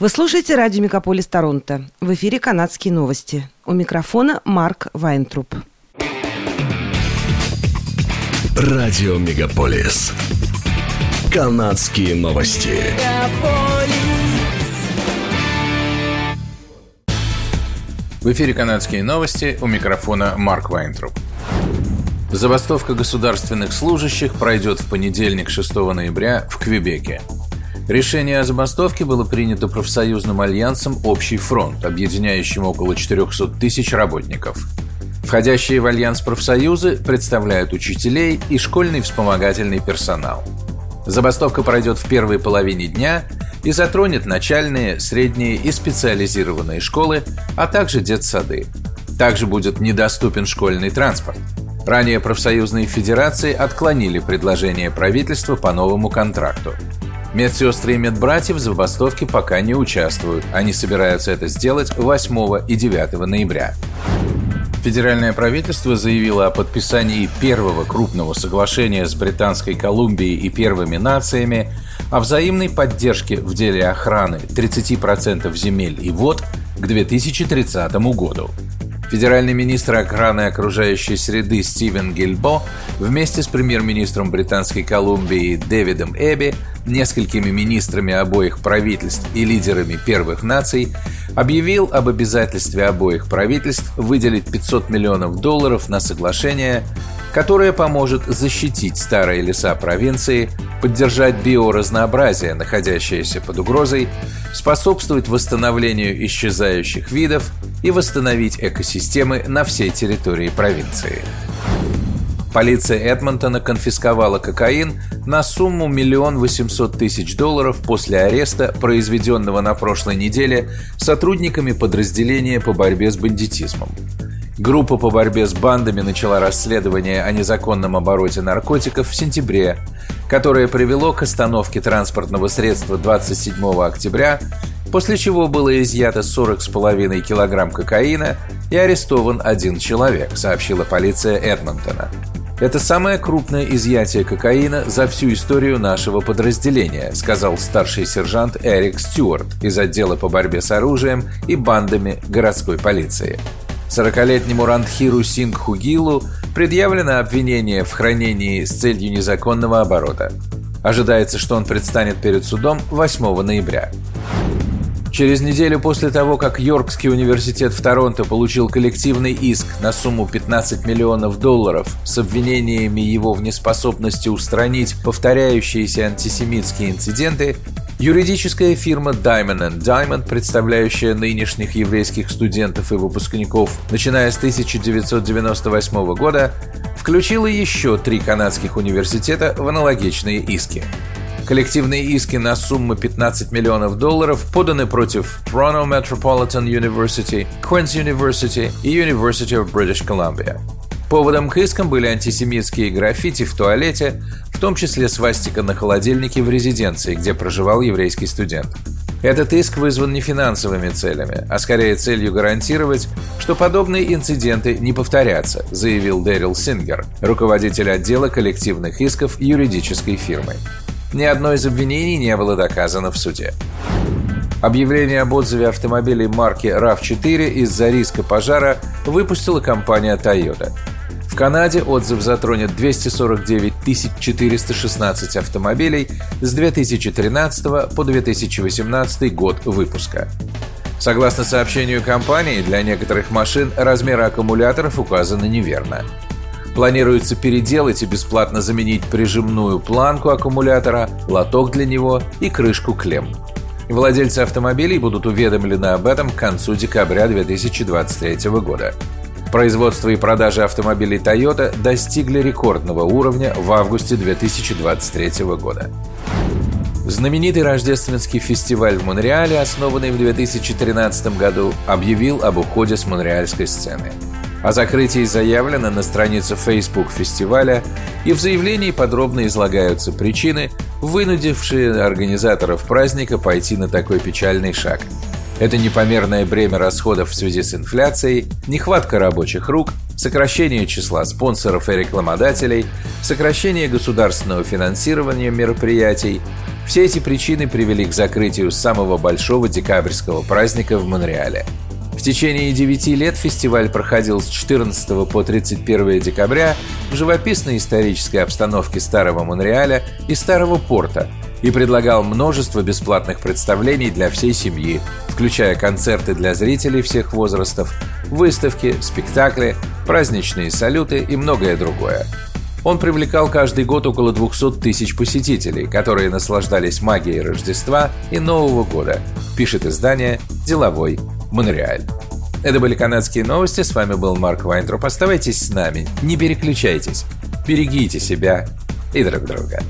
Вы слушаете радио «Мегаполис Торонто». В эфире «Канадские новости». У микрофона Марк Вайнтруп. Радио «Мегаполис». «Канадские новости». В эфире «Канадские новости». У микрофона Марк Вайнтруп. Забастовка государственных служащих пройдет в понедельник 6 ноября в Квебеке. Решение о забастовке было принято профсоюзным альянсом «Общий фронт», объединяющим около 400 тысяч работников. Входящие в альянс профсоюзы представляют учителей и школьный вспомогательный персонал. Забастовка пройдет в первой половине дня и затронет начальные, средние и специализированные школы, а также детсады. Также будет недоступен школьный транспорт. Ранее профсоюзные федерации отклонили предложение правительства по новому контракту – Медсестры и медбратья в забастовке пока не участвуют. Они собираются это сделать 8 и 9 ноября. Федеральное правительство заявило о подписании первого крупного соглашения с Британской Колумбией и первыми нациями о взаимной поддержке в деле охраны 30% земель и вод к 2030 году. Федеральный министр охраны окружающей среды Стивен Гильбо вместе с премьер-министром Британской Колумбии Дэвидом Эбби, несколькими министрами обоих правительств и лидерами первых наций объявил об обязательстве обоих правительств выделить 500 миллионов долларов на соглашение, которое поможет защитить старые леса провинции, поддержать биоразнообразие, находящееся под угрозой, способствовать восстановлению исчезающих видов и восстановить экосистемы на всей территории провинции. Полиция Эдмонтона конфисковала кокаин на сумму миллион восемьсот тысяч долларов после ареста, произведенного на прошлой неделе сотрудниками подразделения по борьбе с бандитизмом. Группа по борьбе с бандами начала расследование о незаконном обороте наркотиков в сентябре, которое привело к остановке транспортного средства 27 октября после чего было изъято 40,5 килограмм кокаина и арестован один человек, сообщила полиция Эдмонтона. Это самое крупное изъятие кокаина за всю историю нашего подразделения, сказал старший сержант Эрик Стюарт из отдела по борьбе с оружием и бандами городской полиции. 40-летнему Рандхиру Синг Хугилу предъявлено обвинение в хранении с целью незаконного оборота. Ожидается, что он предстанет перед судом 8 ноября. Через неделю после того, как Йоркский университет в Торонто получил коллективный иск на сумму 15 миллионов долларов с обвинениями его в неспособности устранить повторяющиеся антисемитские инциденты, юридическая фирма Diamond Diamond, представляющая нынешних еврейских студентов и выпускников, начиная с 1998 года, включила еще три канадских университета в аналогичные иски. Коллективные иски на сумму 15 миллионов долларов поданы против Toronto Metropolitan University, Queen's University и University of British Columbia. Поводом к искам были антисемитские граффити в туалете, том числе свастика на холодильнике в резиденции, где проживал еврейский студент. Этот иск вызван не финансовыми целями, а скорее целью гарантировать, что подобные инциденты не повторятся, заявил Дэрил Сингер, руководитель отдела коллективных исков юридической фирмы. Ни одно из обвинений не было доказано в суде. Объявление об отзыве автомобилей марки RAV4 из-за риска пожара выпустила компания Toyota. В Канаде отзыв затронет 249 416 автомобилей с 2013 по 2018 год выпуска. Согласно сообщению компании, для некоторых машин размеры аккумуляторов указаны неверно. Планируется переделать и бесплатно заменить прижимную планку аккумулятора, лоток для него и крышку клемм. Владельцы автомобилей будут уведомлены об этом к концу декабря 2023 года. Производство и продажи автомобилей Toyota достигли рекордного уровня в августе 2023 года. Знаменитый рождественский фестиваль в Монреале, основанный в 2013 году, объявил об уходе с монреальской сцены – о закрытии заявлено на странице Facebook фестиваля, и в заявлении подробно излагаются причины, вынудившие организаторов праздника пойти на такой печальный шаг. Это непомерное бремя расходов в связи с инфляцией, нехватка рабочих рук, сокращение числа спонсоров и рекламодателей, сокращение государственного финансирования мероприятий. Все эти причины привели к закрытию самого большого декабрьского праздника в Монреале. В течение 9 лет фестиваль проходил с 14 по 31 декабря в живописной исторической обстановке Старого Монреаля и Старого Порта и предлагал множество бесплатных представлений для всей семьи, включая концерты для зрителей всех возрастов, выставки, спектакли, праздничные салюты и многое другое. Он привлекал каждый год около 200 тысяч посетителей, которые наслаждались магией Рождества и Нового года, пишет издание «Деловой Монреаль». Это были канадские новости, с вами был Марк Вайнтроп. Оставайтесь с нами, не переключайтесь, берегите себя и друг друга.